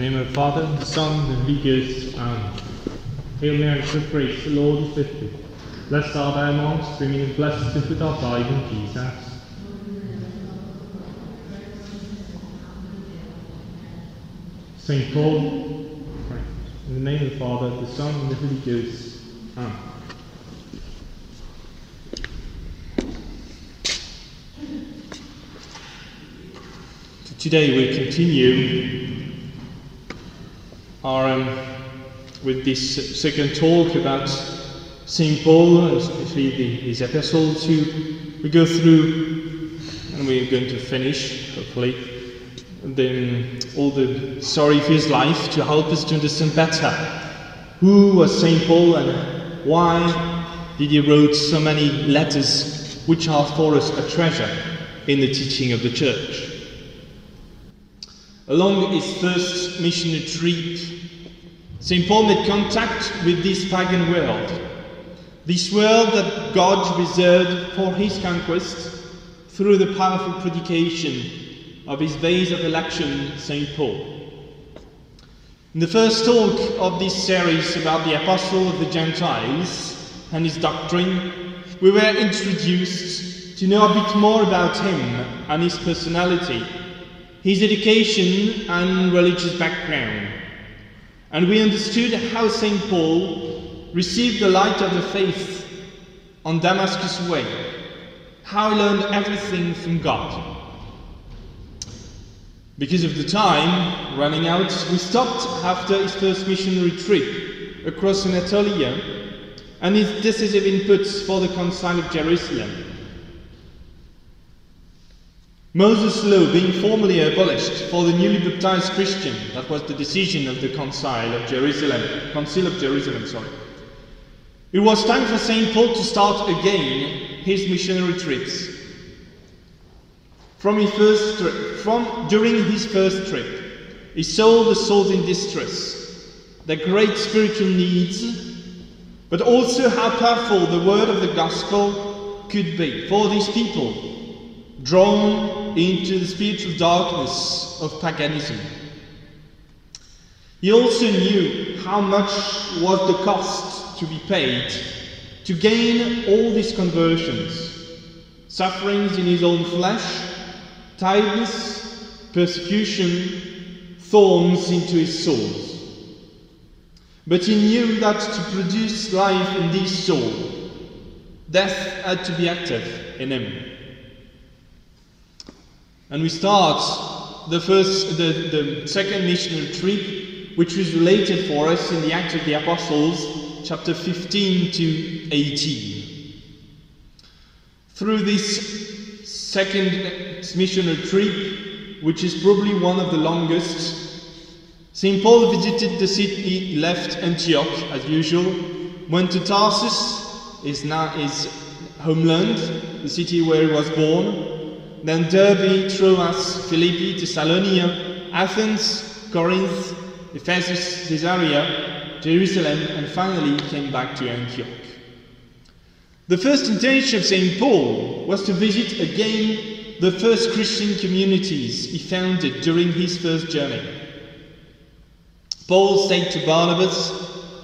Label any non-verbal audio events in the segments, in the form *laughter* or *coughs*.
The name of the Father, the Son, and the Holy Ghost. Amen. Hail Mary, full of grace, the Lord is with thee. Blessed art thou amongst women, and blessed is the fruit of thy womb, Jesus. Saint Paul, in the name of the Father, the Son, and the Holy Ghost. Amen. Today we continue our, um, with this second talk about St. Paul, especially the, his epistle to we go through and we're going to finish, hopefully, the, all the story of his life to help us to understand better who was St. Paul and why did he wrote so many letters which are for us a treasure in the teaching of the church. Along his first missionary trip, St. Paul made contact with this pagan world, this world that God reserved for his conquest through the powerful predication of his base of election, St. Paul. In the first talk of this series about the Apostle of the Gentiles and his doctrine, we were introduced to know a bit more about him and his personality his education and religious background. And we understood how St. Paul received the light of the faith on Damascus Way, how he learned everything from God. Because of the time running out, we stopped after his first missionary trip across Anatolia and his decisive inputs for the Council of Jerusalem. Moses' law being formally abolished for the newly baptized Christian, that was the decision of the Council of Jerusalem, Council of Jerusalem, sorry. It was time for St. Paul to start again his missionary trips. From his first trip, from during his first trip, he saw the souls in distress, their great spiritual needs, but also how powerful the word of the gospel could be for these people drawn into the spiritual darkness of paganism. He also knew how much was the cost to be paid to gain all these conversions sufferings in his own flesh, tiredness, persecution, thorns into his souls. But he knew that to produce life in this soul, death had to be active in him. And we start the first, the, the second missionary trip, which was related for us in the Acts of the Apostles, chapter 15 to 18. Through this second missionary trip, which is probably one of the longest, St. Paul visited the city, left Antioch as usual, went to Tarsus, his, his homeland, the city where he was born, then Derbe, Troas, Philippi, Thessalonica, Athens, Corinth, Ephesus, Caesarea, Jerusalem, and finally came back to Antioch. The first intention of St. Paul was to visit again the first Christian communities he founded during his first journey. Paul said to Barnabas,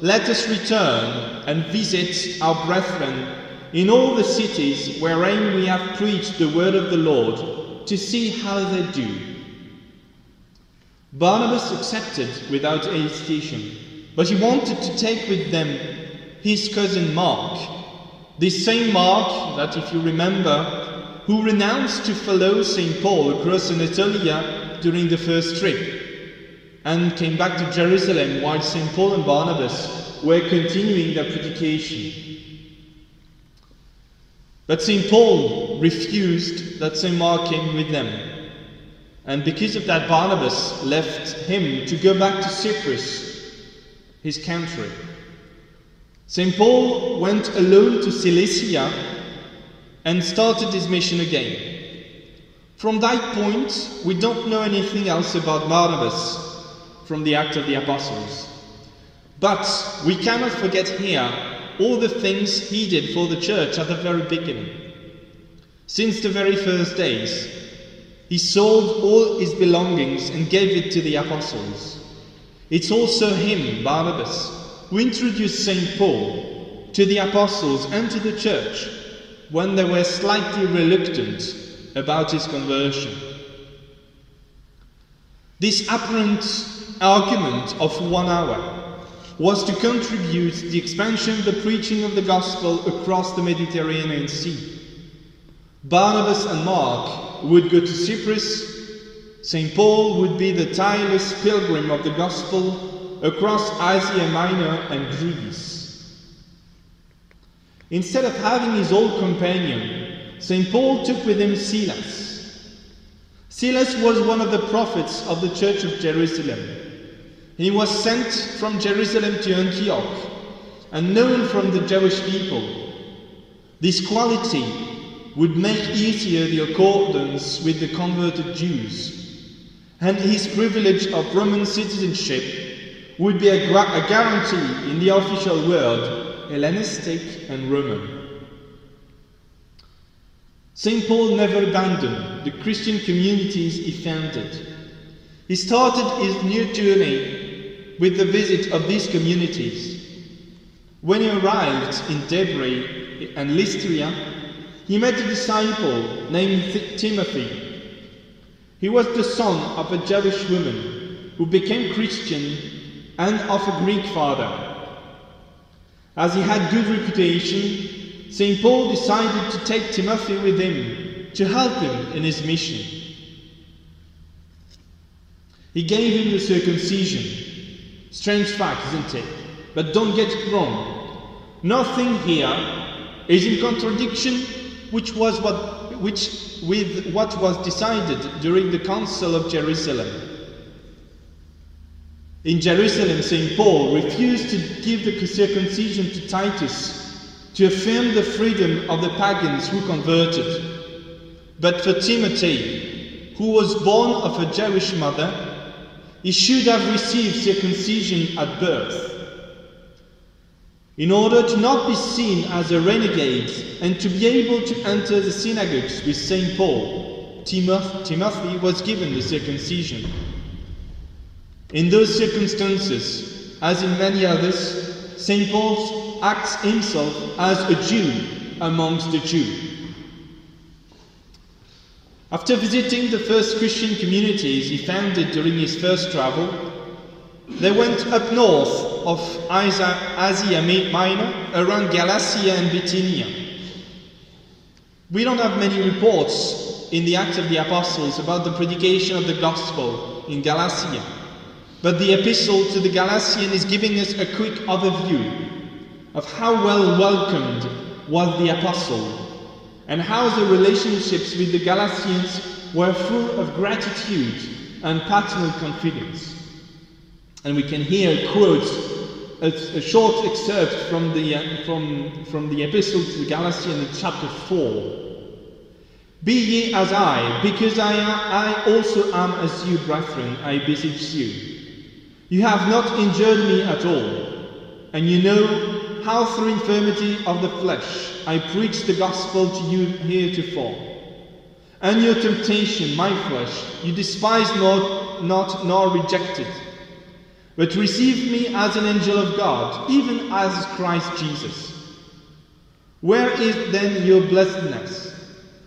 Let us return and visit our brethren in all the cities wherein we have preached the word of the Lord, to see how they do. Barnabas accepted without hesitation, but he wanted to take with them his cousin Mark, this same Mark that, if you remember, who renounced to follow St. Paul across Anatolia during the first trip and came back to Jerusalem while St. Paul and Barnabas were continuing their predication. But St. Paul refused that St. Mark came with them. And because of that, Barnabas left him to go back to Cyprus, his country. St. Paul went alone to Cilicia and started his mission again. From that point, we don't know anything else about Barnabas from the Act of the Apostles. But we cannot forget here all the things he did for the church at the very beginning. Since the very first days, he sold all his belongings and gave it to the apostles. It's also him, Barnabas, who introduced St. Paul to the apostles and to the church when they were slightly reluctant about his conversion. This apparent argument of one hour was to contribute the expansion of the preaching of the gospel across the Mediterranean Sea. Barnabas and Mark would go to Cyprus, St. Paul would be the tireless pilgrim of the gospel across Asia Minor and Greece. Instead of having his old companion, St. Paul took with him Silas. Silas was one of the prophets of the church of Jerusalem. He was sent from Jerusalem to Antioch and known from the Jewish people. This quality would make easier the accordance with the converted Jews, and his privilege of Roman citizenship would be a, gra- a guarantee in the official world, Hellenistic and Roman. St. Paul never abandoned the Christian communities he founded. He started his new journey with the visit of these communities. When he arrived in Derbe and Lystra, he met a disciple named Timothy. He was the son of a Jewish woman who became Christian and of a Greek father. As he had good reputation, St. Paul decided to take Timothy with him to help him in his mission. He gave him the circumcision. Strange fact, isn't it? But don't get it wrong. Nothing here is in contradiction which was what, which, with what was decided during the Council of Jerusalem. In Jerusalem, St. Paul refused to give the circumcision to Titus to affirm the freedom of the pagans who converted. But for Timothy, who was born of a Jewish mother, he should have received circumcision at birth. In order to not be seen as a renegade and to be able to enter the synagogues with St. Paul, Timothy was given the circumcision. In those circumstances, as in many others, St. Paul acts himself as a Jew amongst the Jews. After visiting the first Christian communities he founded during his first travel, they went up north of Asia Minor around Galatia and Bithynia. We don't have many reports in the Acts of the Apostles about the predication of the gospel in Galatia, but the epistle to the Galatians is giving us a quick overview of how well welcomed was the apostle and how the relationships with the Galatians were full of gratitude and paternal confidence. And we can here quote a, a short excerpt from the, uh, from, from the epistle to the Galatians in chapter 4. Be ye as I, because I, I also am as you, brethren, I beseech you. You have not injured me at all, and you know how through infirmity of the flesh I preached the gospel to you heretofore. And your temptation, my flesh, you despised not, not nor rejected, but received me as an angel of God, even as Christ Jesus. Where is then your blessedness?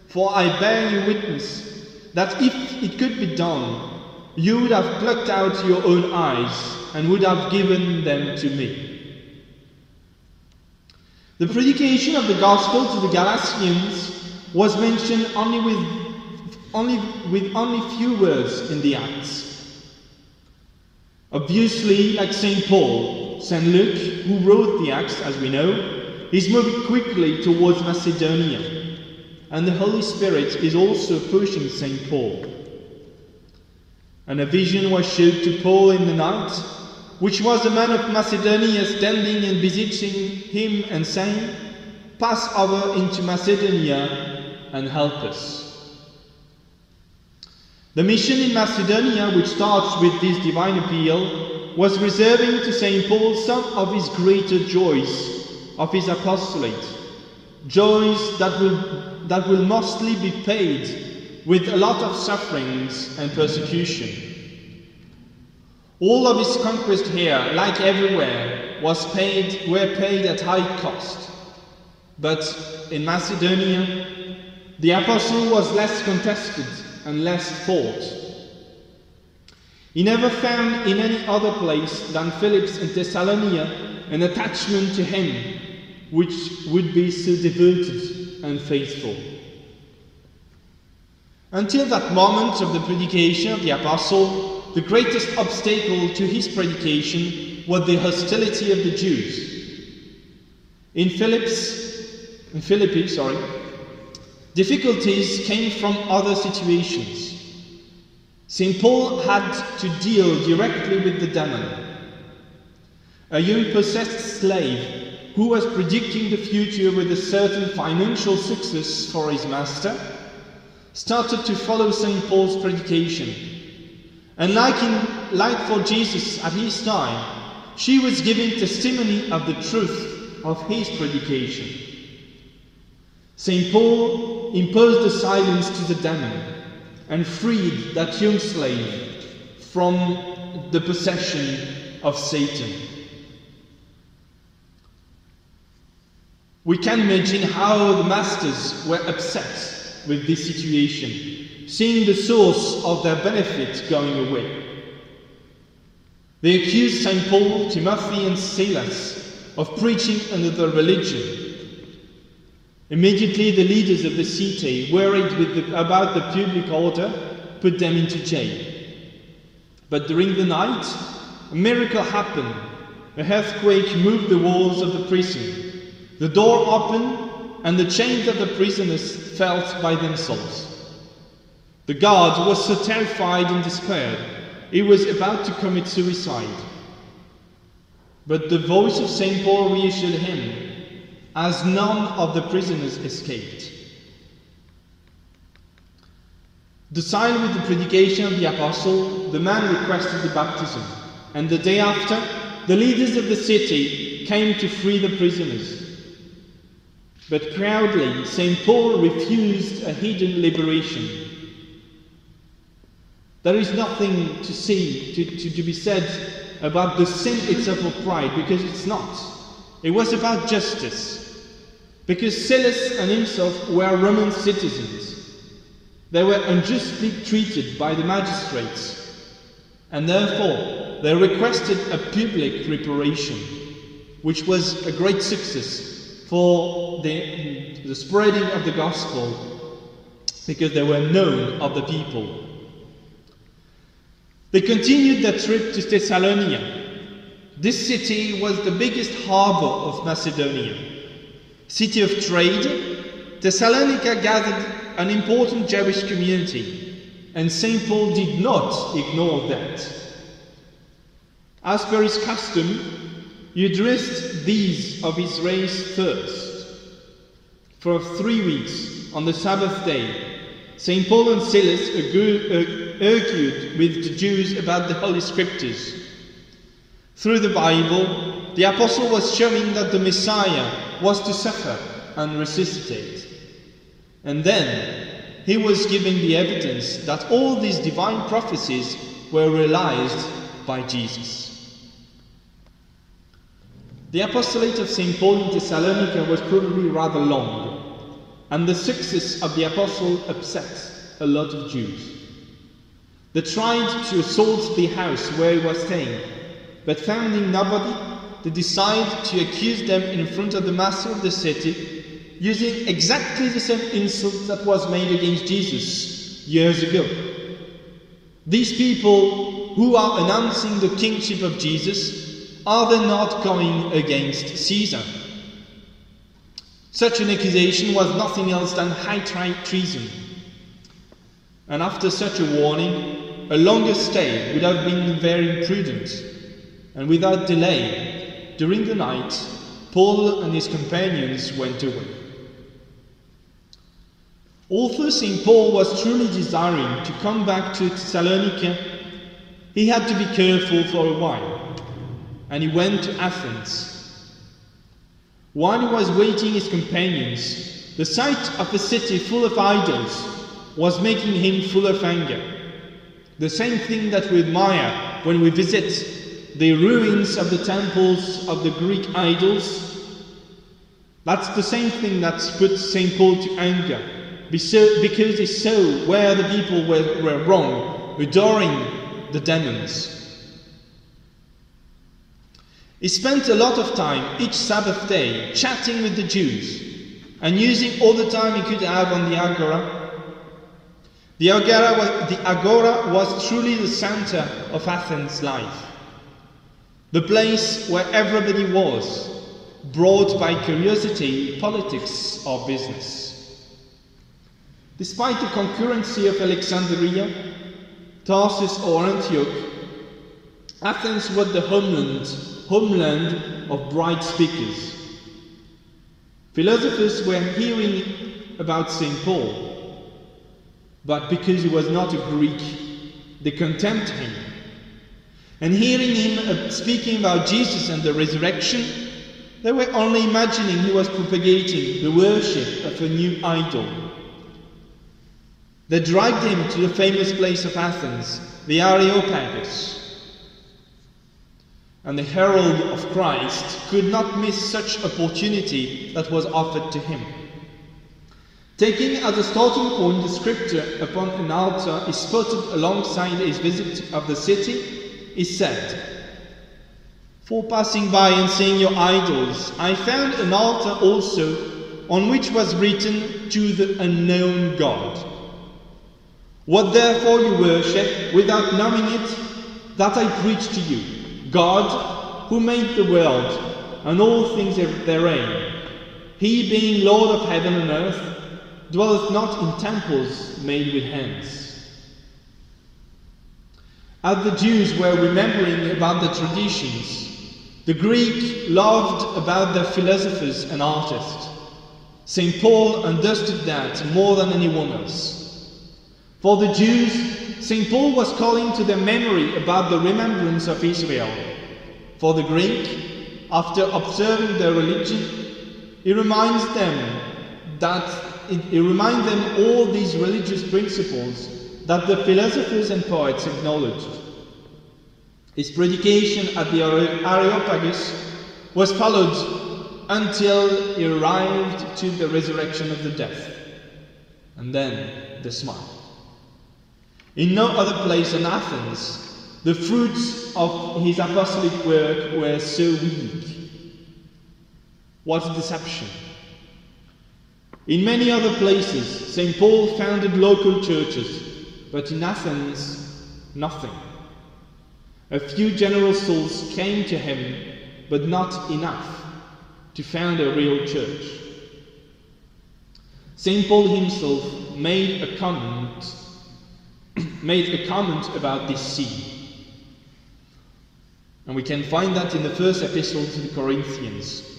For I bear you witness that if it could be done, you would have plucked out your own eyes and would have given them to me. The predication of the gospel to the Galatians was mentioned only with only with only few words in the Acts. Obviously, like St. Paul, St. Luke, who wrote the Acts, as we know, is moving quickly towards Macedonia, and the Holy Spirit is also pushing St. Paul. And a vision was showed to Paul in the night which was a man of Macedonia standing and beseeching him and saying, Pass over into Macedonia and help us. The mission in Macedonia, which starts with this divine appeal, was reserving to St. Paul some of his greater joys of his apostolate, joys that will, that will mostly be paid with a lot of sufferings and persecution. All of his conquest here, like everywhere, was paid, were paid at high cost. But in Macedonia, the apostle was less contested and less fought. He never found in any other place than Philip's in Thessalonica an attachment to him which would be so devoted and faithful. Until that moment of the predication of the apostle, the greatest obstacle to his predication was the hostility of the Jews. In Philip's, in Philippi, sorry, difficulties came from other situations. St. Paul had to deal directly with the demon. A young possessed slave who was predicting the future with a certain financial success for his master started to follow St. Paul's predication. And like, in, like for Jesus at his time, she was giving testimony of the truth of his predication. St. Paul imposed the silence to the demon and freed that young slave from the possession of Satan. We can imagine how the masters were upset with this situation, seeing the source of their benefit going away. They accused St. Paul, Timothy, and Silas of preaching another religion. Immediately, the leaders of the city, worried the, about the public order, put them into jail. But during the night, a miracle happened. A earthquake moved the walls of the prison. The door opened, and the chains of the prisoners fell by themselves. The guard was so terrified and despaired, he was about to commit suicide. But the voice of St. Paul reassured him, as none of the prisoners escaped. Docile with the predication of the apostle, the man requested the baptism, and the day after, the leaders of the city came to free the prisoners. But proudly, St. Paul refused a hidden liberation. There is nothing to see, to, to, to be said about the sin itself of pride, because it's not. It was about justice. Because Silas and himself were Roman citizens. They were unjustly treated by the magistrates, and therefore they requested a public reparation, which was a great success for the, the spreading of the gospel because they were known of the people. They continued their trip to Thessalonica. This city was the biggest harbor of Macedonia. City of trade, Thessalonica gathered an important Jewish community, and St. Paul did not ignore that. As per his custom, he addressed these of his race first. For three weeks, on the Sabbath day, St. Paul and Silas uh, argued with the Jews about the Holy Scriptures. Through the Bible, the apostle was showing that the Messiah was to suffer and resuscitate. And then he was giving the evidence that all these divine prophecies were realized by Jesus. The apostolate of St. Paul in Thessalonica was probably rather long, and the success of the apostle upset a lot of Jews. They tried to assault the house where he was staying, but finding nobody, they decided to accuse them in front of the master of the city, using exactly the same insult that was made against Jesus years ago. These people who are announcing the kingship of Jesus are they not going against Caesar? Such an accusation was nothing else than high treason. And after such a warning, a longer stay would have been very imprudent. And without delay, during the night, Paul and his companions went away. Although St. Paul was truly desiring to come back to Thessalonica, he had to be careful for a while and he went to Athens. While he was waiting his companions, the sight of a city full of idols was making him full of anger. The same thing that we admire when we visit the ruins of the temples of the Greek idols, that's the same thing that's put St. Paul to anger. Because he saw where the people were, were wrong, adoring the demons. He spent a lot of time each Sabbath day chatting with the Jews and using all the time he could have on the Agora. The Agora was, the Agora was truly the center of Athens' life, the place where everybody was, brought by curiosity, politics, or business. Despite the concurrency of Alexandria, Tarsus, or Antioch, Athens was the homeland homeland of bright speakers. Philosophers were hearing about St. Paul, but because he was not a Greek, they contemned him. And hearing him uh, speaking about Jesus and the resurrection, they were only imagining he was propagating the worship of a new idol. They dragged him to the famous place of Athens, the Areopagus, and the herald of Christ could not miss such opportunity that was offered to him. Taking as a starting point the scripture upon an altar he spotted alongside his visit of the city, he said, For passing by and seeing your idols, I found an altar also on which was written to the unknown God. What therefore you worship without knowing it, that I preach to you. God, who made the world and all things therein, he being Lord of heaven and earth, dwelleth not in temples made with hands. As the Jews were remembering about the traditions, the Greek loved about their philosophers and artists. St. Paul understood that more than anyone else. For the Jews, St. Paul was calling to their memory about the remembrance of Israel. For the Greek, after observing their religion, he reminds them that he reminds them all these religious principles that the philosophers and poets acknowledged. His predication at the Areopagus was followed until he arrived to the resurrection of the death, and then the smile. In no other place than Athens, the fruits of his apostolic work were so weak. What a deception! In many other places, St. Paul founded local churches, but in Athens, nothing. A few general souls came to him, but not enough to found a real church. St. Paul himself made a comment *clears throat* made a comment about this sea. And we can find that in the first epistle to the Corinthians.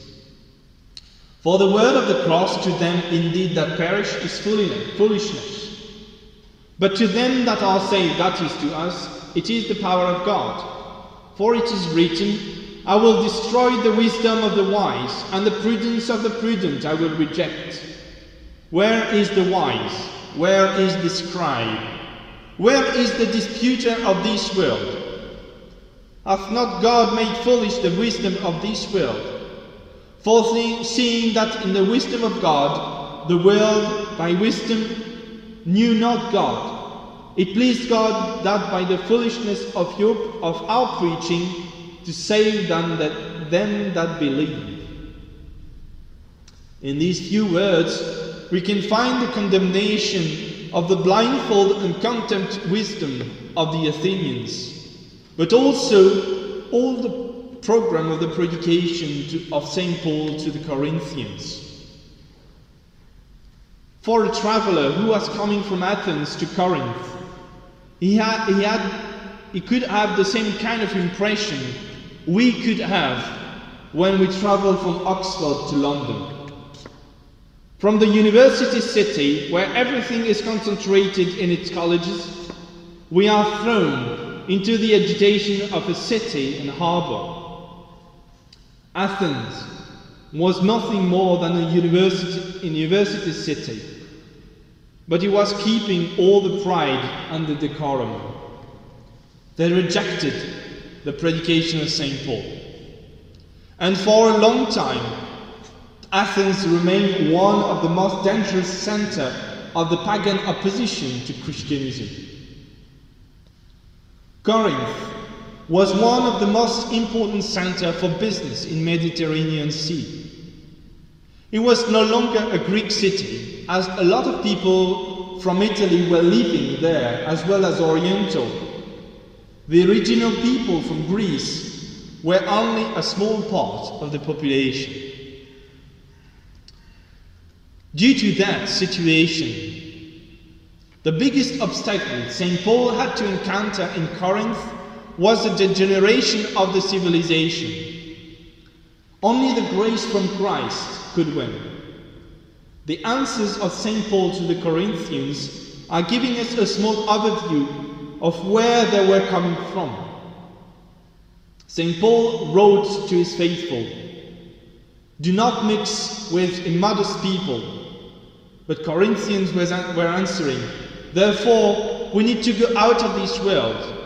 For the word of the cross to them indeed that perish is foolishness. But to them that are saved, that is to us, it is the power of God. For it is written, I will destroy the wisdom of the wise, and the prudence of the prudent I will reject. Where is the wise? Where is the scribe? Where is the disputer of this world? Hath not God made foolish the wisdom of this world? For seeing that in the wisdom of God, the world by wisdom knew not God, it pleased God that by the foolishness of, your, of our preaching to save them that, them that believe. In these few words, we can find the condemnation of the blindfold and contempt wisdom of the Athenians, but also all the program of the predication to, of St. Paul to the Corinthians. For a traveler who was coming from Athens to Corinth, he, had, he, had, he could have the same kind of impression we could have when we travel from Oxford to London. From the university city, where everything is concentrated in its colleges, we are thrown into the agitation of a city and harbour. Athens was nothing more than a university, university city, but it was keeping all the pride and the decorum. They rejected the predication of St. Paul. And for a long time, Athens remained one of the most dangerous centers of the pagan opposition to Christianism. Corinth was one of the most important centers for business in Mediterranean Sea. It was no longer a Greek city, as a lot of people from Italy were living there, as well as Oriental. The original people from Greece were only a small part of the population. Due to that situation, the biggest obstacle St. Paul had to encounter in Corinth was the degeneration of the civilization. Only the grace from Christ could win. The answers of St. Paul to the Corinthians are giving us a small overview of where they were coming from. St. Paul wrote to his faithful Do not mix with immodest people but Corinthians were answering, Therefore, we need to go out of this world.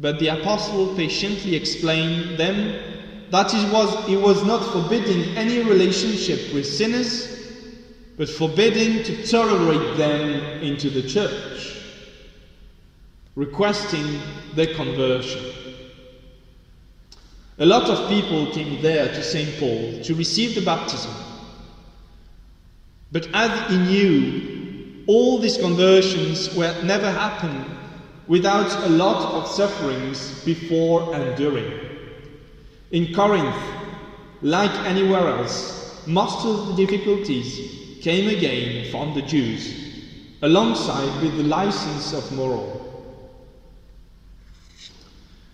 But the apostle patiently explained them that it was, he was not forbidding any relationship with sinners, but forbidding to tolerate them into the church, requesting their conversion. A lot of people came there to St. Paul to receive the baptism but as he knew, all these conversions were never happened without a lot of sufferings before and during. In Corinth, like anywhere else, most of the difficulties came again from the Jews, alongside with the license of moral.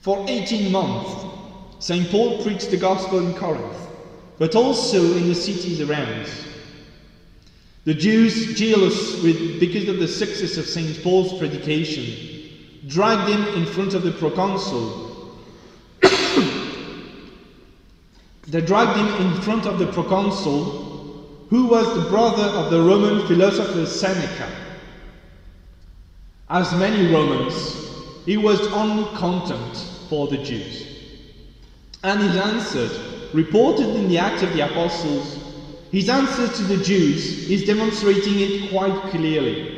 For 18 months, St. Paul preached the gospel in Corinth, but also in the cities around. The Jews, jealous with, because of the success of St. Paul's predication, dragged him in front of the proconsul. *coughs* they dragged him in front of the proconsul, who was the brother of the Roman philosopher Seneca. As many Romans, he was only contempt for the Jews. And his answered, reported in the Acts of the Apostles, his answer to the Jews is demonstrating it quite clearly.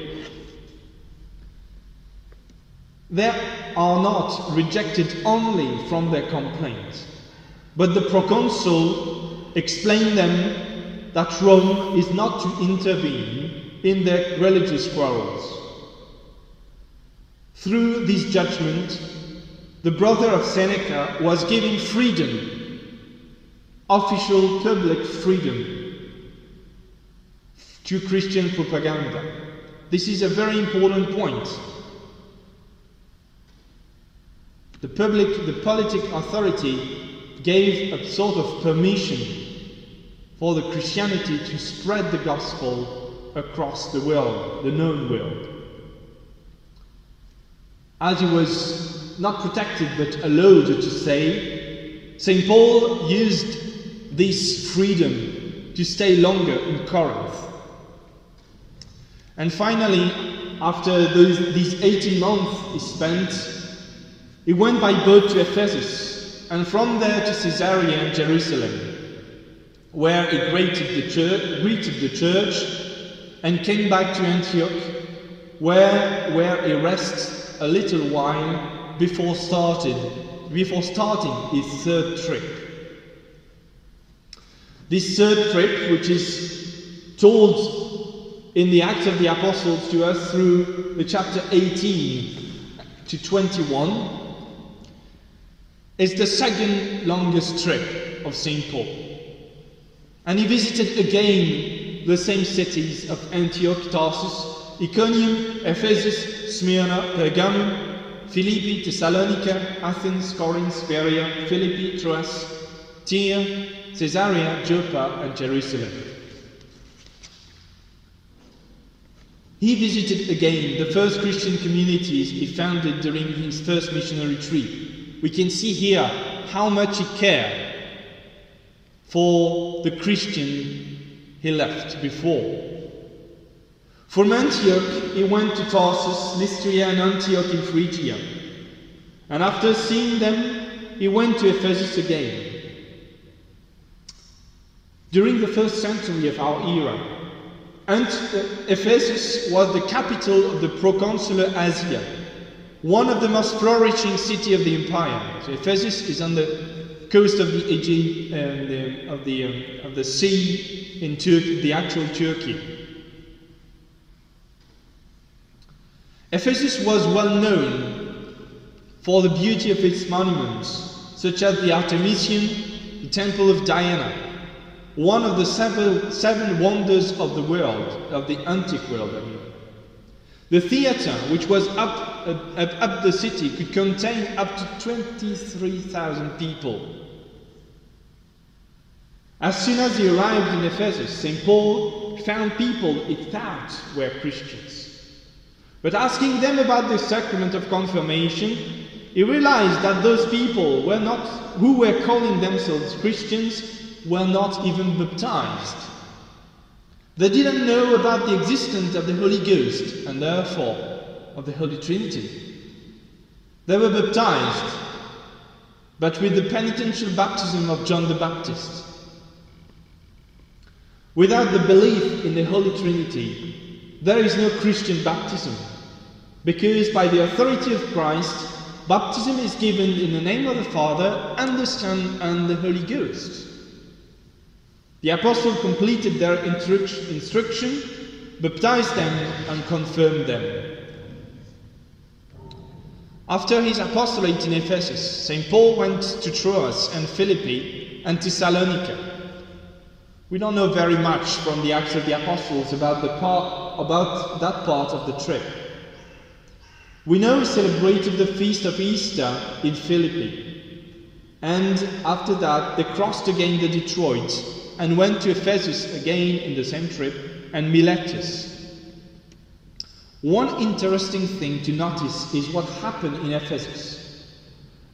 They are not rejected only from their complaints, but the proconsul explained them that Rome is not to intervene in their religious quarrels. Through this judgment, the brother of Seneca was giving freedom, official public freedom, to Christian propaganda. This is a very important point. The public, the politic authority gave a sort of permission for the Christianity to spread the gospel across the world, the known world. As he was not protected but allowed to say, St. Paul used this freedom to stay longer in Corinth. And finally, after those, these 18 months he spent, he went by boat to Ephesus, and from there to Caesarea and Jerusalem, where he greeted the church, greeted the church and came back to Antioch, where, where he rests a little while before, started, before starting his third trip. This third trip, which is told in the Acts of the Apostles to us through the chapter 18 to 21 is the second longest trip of St. Paul. And he visited again the same cities of Antioch, Tarsus, Iconium, Ephesus, Smyrna, Pergamum, Philippi, Thessalonica, Athens, Corinth, Berea, Philippi, Troas, Tyre, Caesarea, Joppa, and Jerusalem. He visited again the first Christian communities he founded during his first missionary trip. We can see here how much he cared for the Christian he left before. From Antioch, he went to Tarsus, Lystra, and Antioch in Phrygia. And after seeing them, he went to Ephesus again. During the first century of our era, and Ephesus was the capital of the proconsular Asia, one of the most flourishing cities of the empire. So Ephesus is on the coast of the Aegean, uh, the, of, the, um, of the sea in the actual Turkey. Ephesus was well known for the beauty of its monuments, such as the Artemision, the Temple of Diana, one of the seven, seven wonders of the world, of the antique world, I mean. The theatre, which was up, uh, up, up the city, could contain up to 23,000 people. As soon as he arrived in Ephesus, St. Paul found people he thought were Christians. But asking them about the sacrament of confirmation, he realized that those people were not, who were calling themselves Christians, were not even baptized. They didn't know about the existence of the Holy Ghost and therefore of the Holy Trinity. They were baptized, but with the penitential baptism of John the Baptist. Without the belief in the Holy Trinity, there is no Christian baptism. Because by the authority of Christ, baptism is given in the name of the Father, and the Son, and the Holy Ghost. The apostle completed their instruction, baptized them, and confirmed them. After his apostolate in Ephesus, St. Paul went to Troas and Philippi and to Thessalonica. We don't know very much from the Acts of the Apostles about, the part, about that part of the trip. We know he celebrated the feast of Easter in Philippi. And after that, they crossed again the Detroit and went to Ephesus again in the same trip and Miletus. One interesting thing to notice is what happened in Ephesus.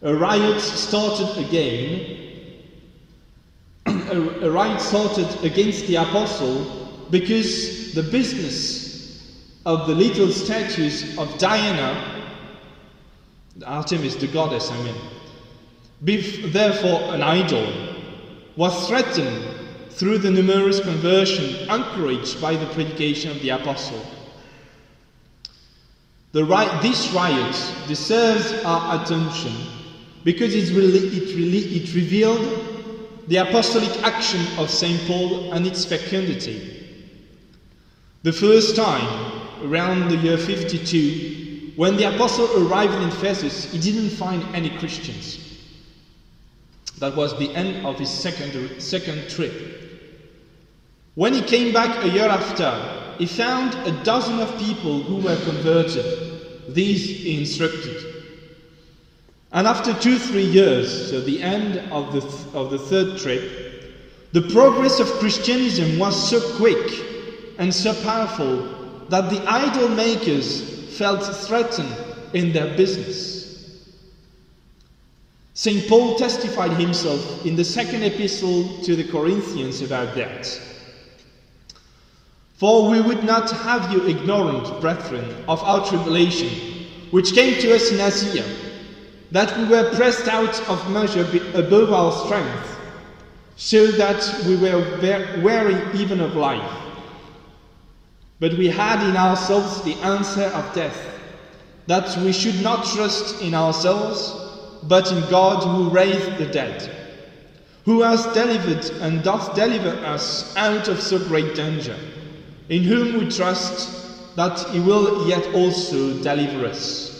A riot started again. *clears throat* a, riot started against the apostle because the business of the little statues of Diana, Artemis, the goddess, I mean, therefore an idol, was threatened through the numerous conversion encouraged by the predication of the apostle. The this riot deserves our attention because it, really, it, really, it revealed the apostolic action of St. Paul and its fecundity. The first time around the year 52, when the apostle arrived in Ephesus, he didn't find any Christians. That was the end of his second, second trip. When he came back a year after, he found a dozen of people who were converted. These he instructed. And after two, three years, so the end of the, th- of the third trip, the progress of Christianism was so quick and so powerful that the idol makers felt threatened in their business. St. Paul testified himself in the second epistle to the Corinthians about that. For we would not have you ignorant, brethren, of our tribulation, which came to us in Asia, that we were pressed out of measure above our strength, so that we were weary even of life. But we had in ourselves the answer of death, that we should not trust in ourselves, but in God who raised the dead, who has delivered and doth deliver us out of so great danger, in whom we trust that he will yet also deliver us.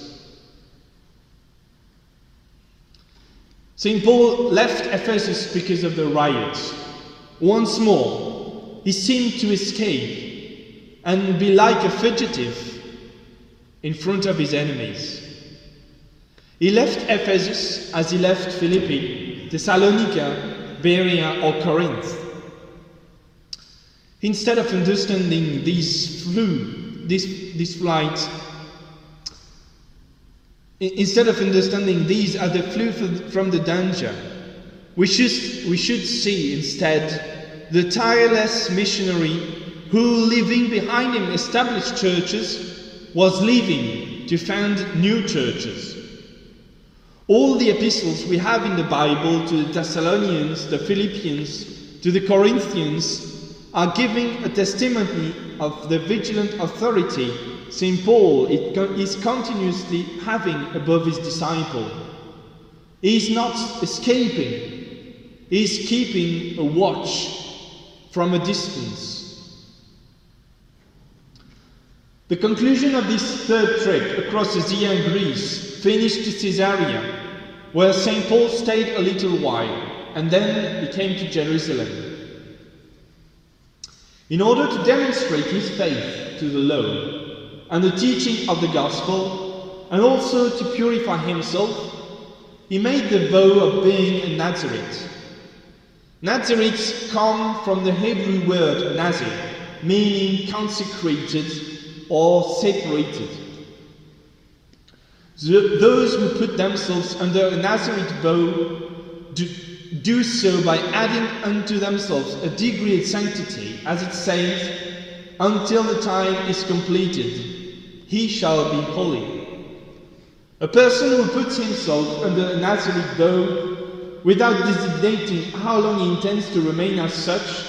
St. Paul left Ephesus because of the riots. Once more, he seemed to escape and be like a fugitive in front of his enemies. He left Ephesus as he left Philippi, Thessalonica, Berea, or Corinth. Instead of understanding this flew, this, this flight, instead of understanding these as the flew from the danger, we should, we should see instead the tireless missionary who, leaving behind him established churches, was leaving to found new churches, All the epistles we have in the Bible to the Thessalonians, the Philippians, to the Corinthians are giving a testimony of the vigilant authority St. Paul is continuously having above his disciple. He is not escaping, he is keeping a watch from a distance. The conclusion of this third trip across Asia and Greece finished to Caesarea, where St. Paul stayed a little while, and then he came to Jerusalem. In order to demonstrate his faith to the law, and the teaching of the gospel, and also to purify himself, he made the vow of being a Nazarite. Nazarites come from the Hebrew word Nazir, meaning consecrated or separated. Those who put themselves under a Nazarite vow do, do so by adding unto themselves a degree of sanctity, as it says, until the time is completed he shall be holy. A person who puts himself under a Nazarite vow without designating how long he intends to remain as such,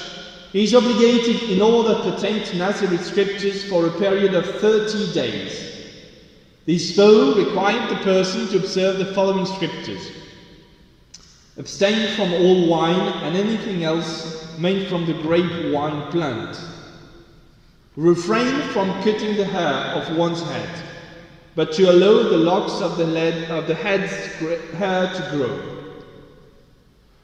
he is obligated in all that pertain to scriptures for a period of 30 days. This vow required the person to observe the following scriptures abstain from all wine and anything else made from the grape wine plant Refrain from cutting the hair of one's head, but to allow the locks of the, lead, of the head's hair to grow.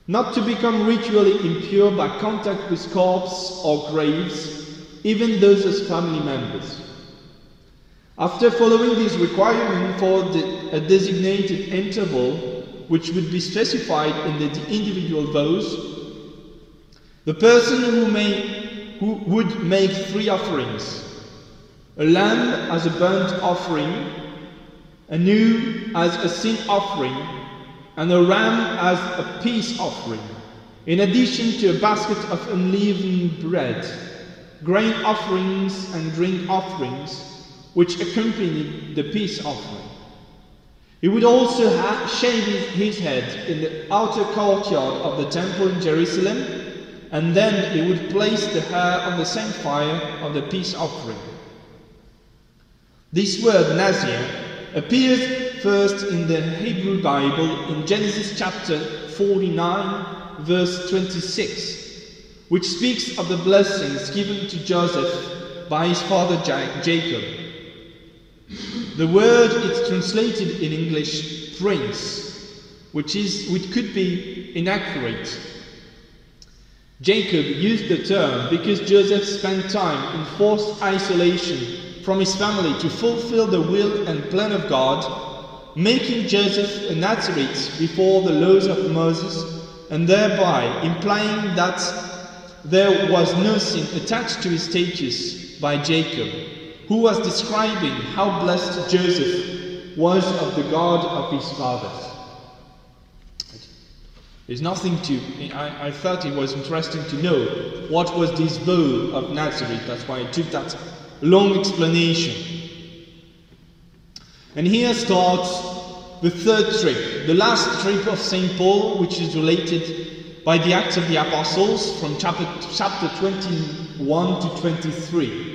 Not to become ritually impure by contact with corpses or graves, even those as family members. After following this requirement for a designated interval, which would be specified in the individual vows, the person who may who would make three offerings a lamb as a burnt offering, a new as a sin offering, and a ram as a peace offering, in addition to a basket of unleavened bread, grain offerings, and drink offerings, which accompanied the peace offering. He would also shave his head in the outer courtyard of the temple in Jerusalem and then he would place the hair on the same fire of the peace offering. This word Nazir appears first in the Hebrew Bible in Genesis chapter 49, verse 26, which speaks of the blessings given to Joseph by his father Jacob. The word is translated in English prince, which, is, which could be inaccurate. Jacob used the term because Joseph spent time in forced isolation from his family to fulfill the will and plan of God, making Joseph a Nazarite before the laws of Moses, and thereby implying that there was no sin attached to his status by Jacob, who was describing how blessed Joseph was of the God of his fathers. There's nothing to. I, I thought it was interesting to know what was this vow of Nazareth. That's why I took that long explanation. And here starts the third trip, the last trip of St. Paul, which is related by the Acts of the Apostles from chapter, chapter 21 to 23.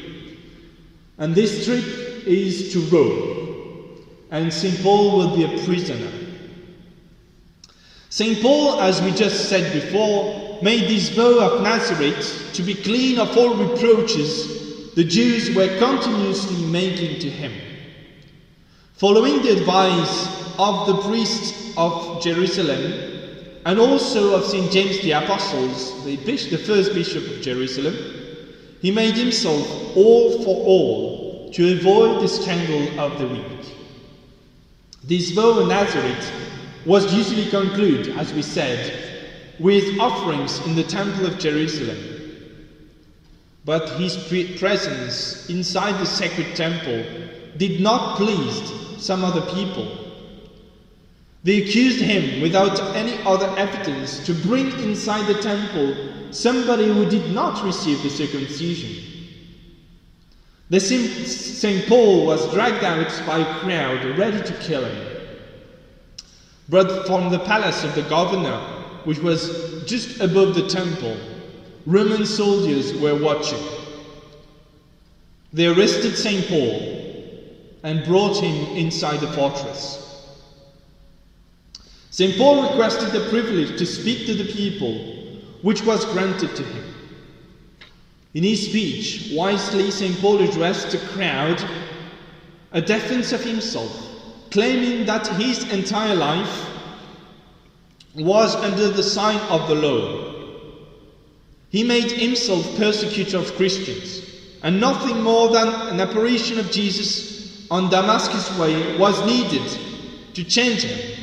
And this trip is to Rome, and St. Paul will be a prisoner. St. Paul, as we just said before, made this vow of Nazareth to be clean of all reproaches the Jews were continuously making to him. Following the advice of the priests of Jerusalem and also of St. James the Apostles, the, the first bishop of Jerusalem, he made himself all for all to avoid the scandal of the weak. This vow of Nazareth was usually concluded, as we said, with offerings in the Temple of Jerusalem. But his presence inside the sacred temple did not please some other people. They accused him without any other evidence to bring inside the temple somebody who did not receive the circumcision. The St. Paul was dragged out by a crowd ready to kill him. But from the palace of the governor, which was just above the temple, Roman soldiers were watching. They arrested St. Paul and brought him inside the fortress. St. Paul requested the privilege to speak to the people, which was granted to him. In his speech, wisely St. Paul addressed the crowd a defense of himself, claiming that his entire life was under the sign of the law. He made himself persecutor of Christians, and nothing more than an apparition of Jesus on Damascus Way was needed to change him.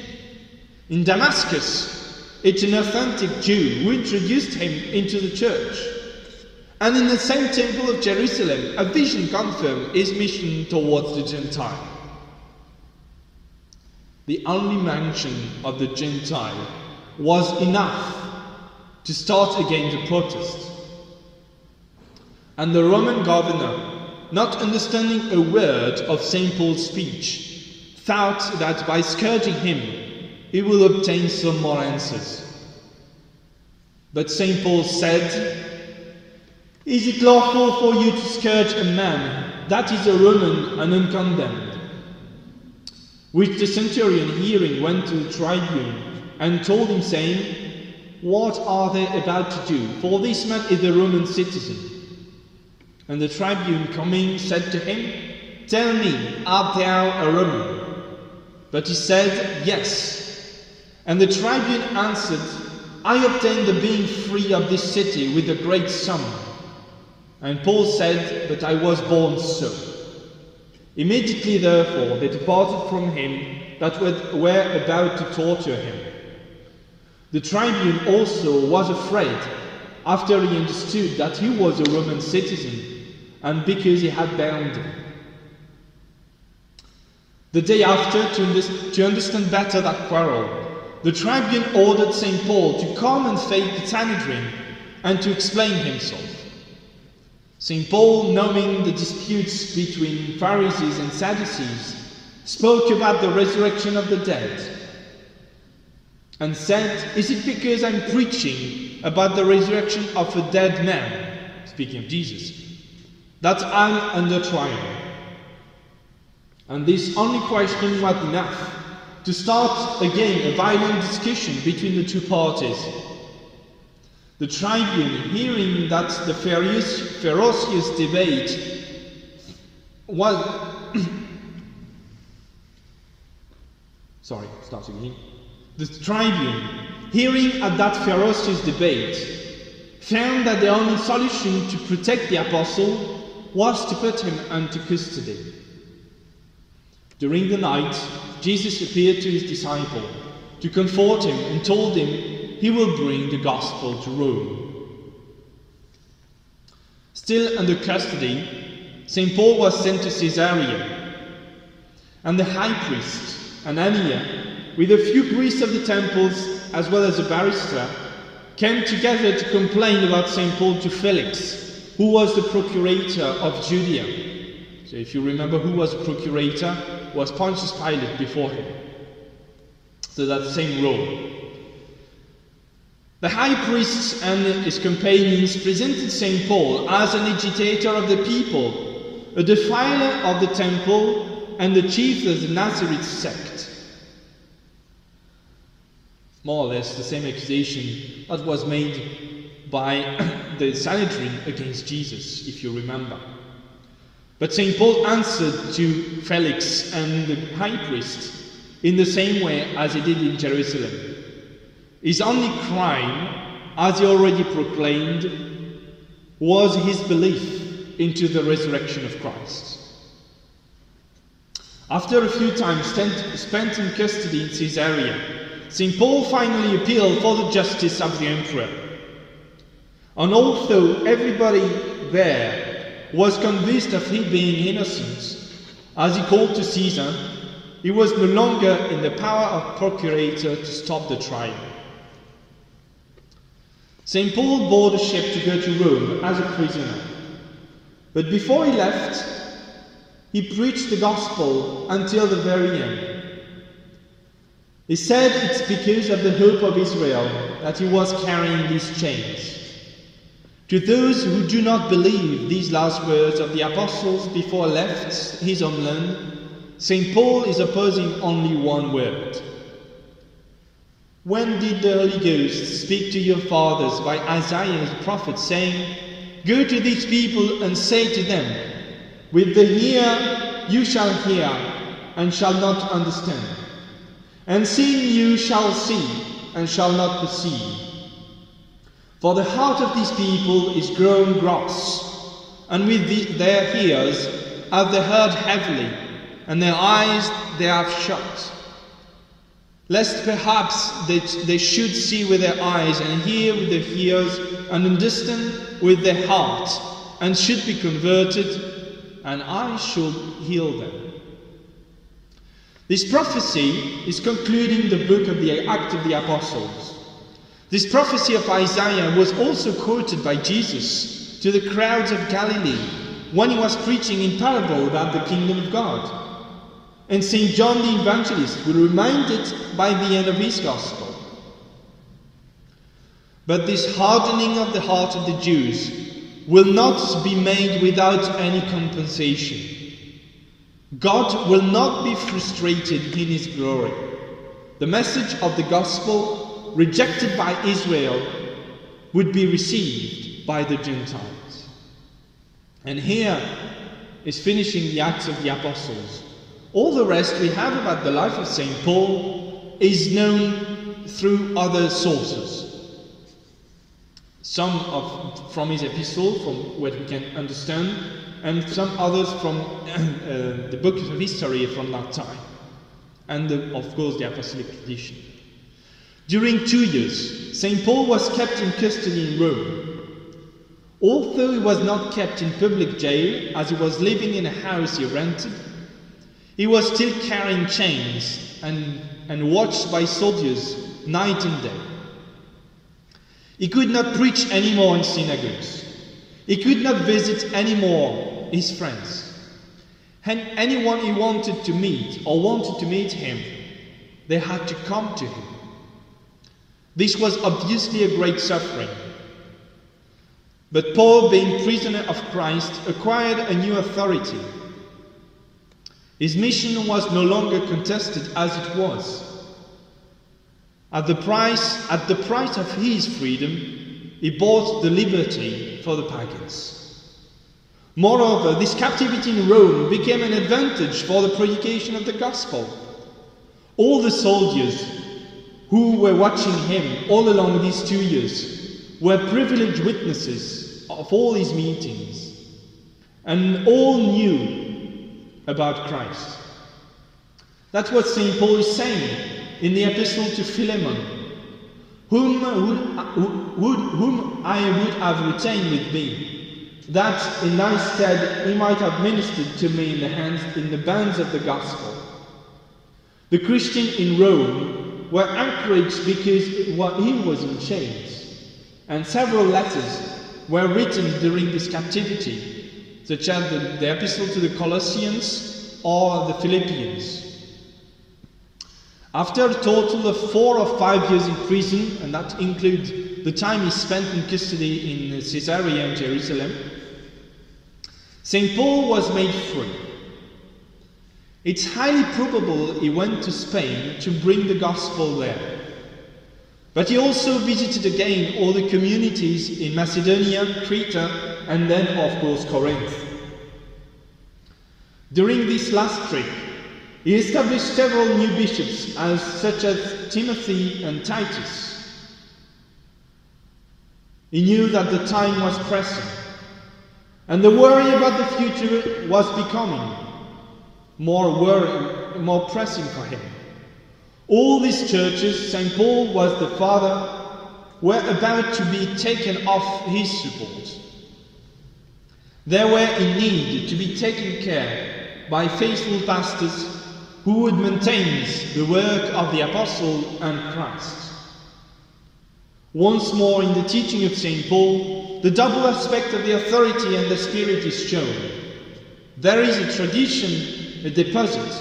In Damascus, it's an authentic Jew who introduced him into the church. And in the same temple of Jerusalem, a vision confirmed his mission towards the Gentile. The only mention of the Gentile was enough to start again the protest. And the Roman governor, not understanding a word of St. Paul's speech, thought that by scourging him, he will obtain some more answers. But St. Paul said, is it lawful for you to scourge a man that is a Roman and uncondemned? Which the centurion hearing went to the tribune and told him, saying, What are they about to do? For this man is a Roman citizen. And the tribune coming said to him, Tell me, art thou a Roman? But he said, Yes. And the tribune answered, I obtained the being free of this city with a great sum. And Paul said, But I was born so. Immediately, therefore, they departed from him that were about to torture him. The tribune also was afraid after he understood that he was a Roman citizen and because he had bound him. The day after, to, understand better that quarrel, the tribune ordered St. Paul to come and face the Sanhedrin and to explain himself. St. Paul, knowing the disputes between Pharisees and Sadducees, spoke about the resurrection of the dead and said, Is it because I'm preaching about the resurrection of a dead man, speaking of Jesus, that I'm under trial? And this only question was enough to start again a violent discussion between the two parties the tribune, hearing that the ferocious debate was. *coughs* Sorry, starting again. The tribune, hearing at that ferocious debate, found that the only solution to protect the apostle was to put him into custody. During the night, Jesus appeared to his disciple to comfort him and told him he will bring the gospel to Rome. Still under custody, St. Paul was sent to Caesarea, and the high priest, Anania, with a few priests of the temples as well as a barrister, came together to complain about St. Paul to Felix, who was the procurator of Judea. So if you remember who was procurator, was Pontius Pilate before him. So that same role. The high priest and his companions presented St. Paul as an agitator of the people, a defiler of the temple, and the chief of the Nazarene sect. More or less the same accusation that was made by *clears throat* the Sanhedrin against Jesus, if you remember. But St. Paul answered to Felix and the high priest in the same way as he did in Jerusalem. His only crime, as he already proclaimed, was his belief into the resurrection of Christ. After a few times spent in custody in Caesarea, St. Paul finally appealed for the justice of the emperor. And although everybody there was convinced of his being innocent, as he called to Caesar, he was no longer in the power of procurator to stop the trial. St. Paul boarded a ship to go to Rome as a prisoner. But before he left, he preached the gospel until the very end. He said it's because of the hope of Israel that he was carrying these chains. To those who do not believe these last words of the apostles before left his homeland, St. Paul is opposing only one word. When did the Holy Ghost speak to your fathers by Isaiah the prophet, saying, Go to these people and say to them, With the ear you shall hear and shall not understand, and seeing you shall see and shall not perceive. For the heart of these people is grown gross, and with the, their ears have they heard heavily, and their eyes they have shut lest perhaps they, they should see with their eyes and hear with their ears and understand with their heart and should be converted, and I should heal them. This prophecy is concluding the book of the Act of the Apostles. This prophecy of Isaiah was also quoted by Jesus to the crowds of Galilee when he was preaching in parable about the kingdom of God. And St. John the Evangelist will remind it by the end of his Gospel. But this hardening of the heart of the Jews will not be made without any compensation. God will not be frustrated in his glory. The message of the Gospel, rejected by Israel, would be received by the Gentiles. And here is finishing the Acts of the Apostles. All the rest we have about the life of St. Paul is known through other sources. Some of, from his epistle, from what we can understand, and some others from *clears throat* uh, the book of history from that time, and the, of course the apostolic tradition. During two years, St. Paul was kept in custody in Rome. Although he was not kept in public jail, as he was living in a house he rented, he was still carrying chains and, and watched by soldiers night and day. He could not preach anymore in synagogues. He could not visit anymore his friends. And anyone he wanted to meet or wanted to meet him, they had to come to him. This was obviously a great suffering. But Paul, being prisoner of Christ, acquired a new authority his mission was no longer contested as it was. At the price, at the price of his freedom, he bought the liberty for the pagans. Moreover, this captivity in Rome became an advantage for the predication of the gospel. All the soldiers who were watching him all along these two years were privileged witnesses of all his meetings, and all knew about Christ. That's what St. Paul is saying in the epistle to Philemon, whom, whom I would have retained with me, that in thy stead he might have ministered to me in the hands in the bands of the gospel. The Christian in Rome were encouraged because he was in chains, and several letters were written during this captivity such as the, the epistle to the Colossians or the Philippians. After a total of four or five years in prison, and that includes the time he spent in custody in Caesarea and Jerusalem, St. Paul was made free. It's highly probable he went to Spain to bring the gospel there. But he also visited again all the communities in Macedonia, Crete, and then, of course, Corinth. During this last trip, he established several new bishops, as such as Timothy and Titus. He knew that the time was pressing, and the worry about the future was becoming more worry, more pressing for him. All these churches, St. Paul was the father, were about to be taken off his support. They were in need to be taken care by faithful pastors who would maintain the work of the apostle and Christ. Once more in the teaching of St. Paul, the double aspect of the authority and the spirit is shown. There is a tradition, a deposit,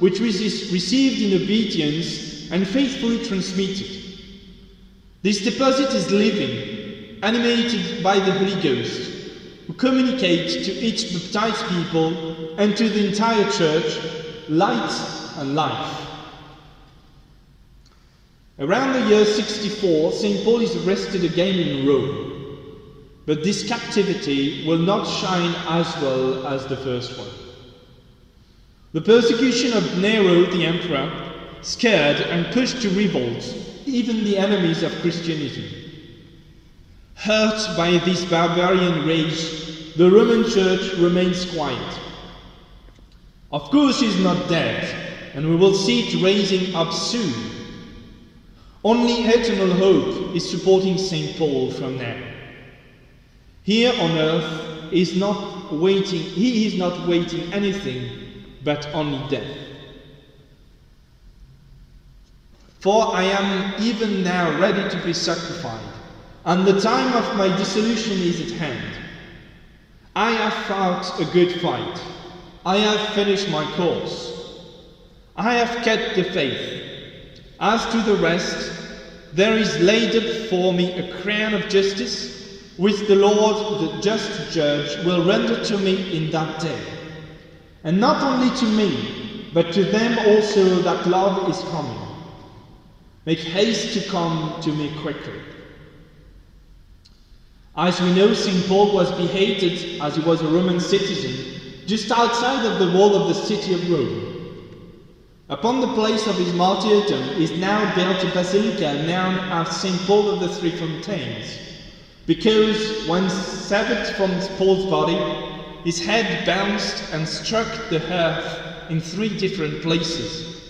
which is received in obedience and faithfully transmitted. This deposit is living, animated by the Holy Ghost, who communicates to each baptized people and to the entire church light and life. Around the year 64, St. Paul is arrested again in Rome, but this captivity will not shine as well as the first one. The persecution of Nero the emperor scared and pushed to revolt even the enemies of Christianity. Hurt by this barbarian rage, the Roman Church remains quiet. Of course, she's not dead, and we will see it raising up soon. Only eternal hope is supporting St. Paul from now. Here on earth is not waiting, he is not waiting anything but only death. For I am even now ready to be sacrificed, and the time of my dissolution is at hand. I have fought a good fight. I have finished my course. I have kept the faith. As to the rest, there is laid up for me a crown of justice, which the Lord, the just judge, will render to me in that day. And not only to me, but to them also that love is coming. Make haste to come to me quickly. As we know, St. Paul was beheaded as he was a Roman citizen just outside of the wall of the city of Rome. Upon the place of his martyrdom is now built a basilica known as St. Paul of the Three Fountains, because when severed from Paul's body, his head bounced and struck the earth in three different places,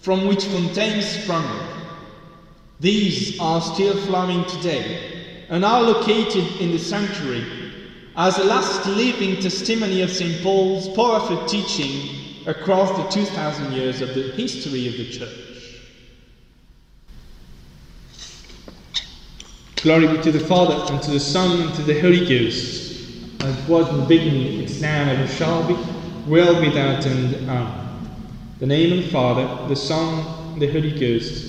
from which fountains sprung. These are still flowing today and are located in the sanctuary as a last living testimony of St. Paul's powerful teaching across the 2000 years of the history of the Church. Glory be to the Father, and to the Son, and to the Holy Ghost Uh, it was in the beginning, it's now, and shall be, world without end. Amen. Um, the name of the Father, the Son, the Holy Ghost.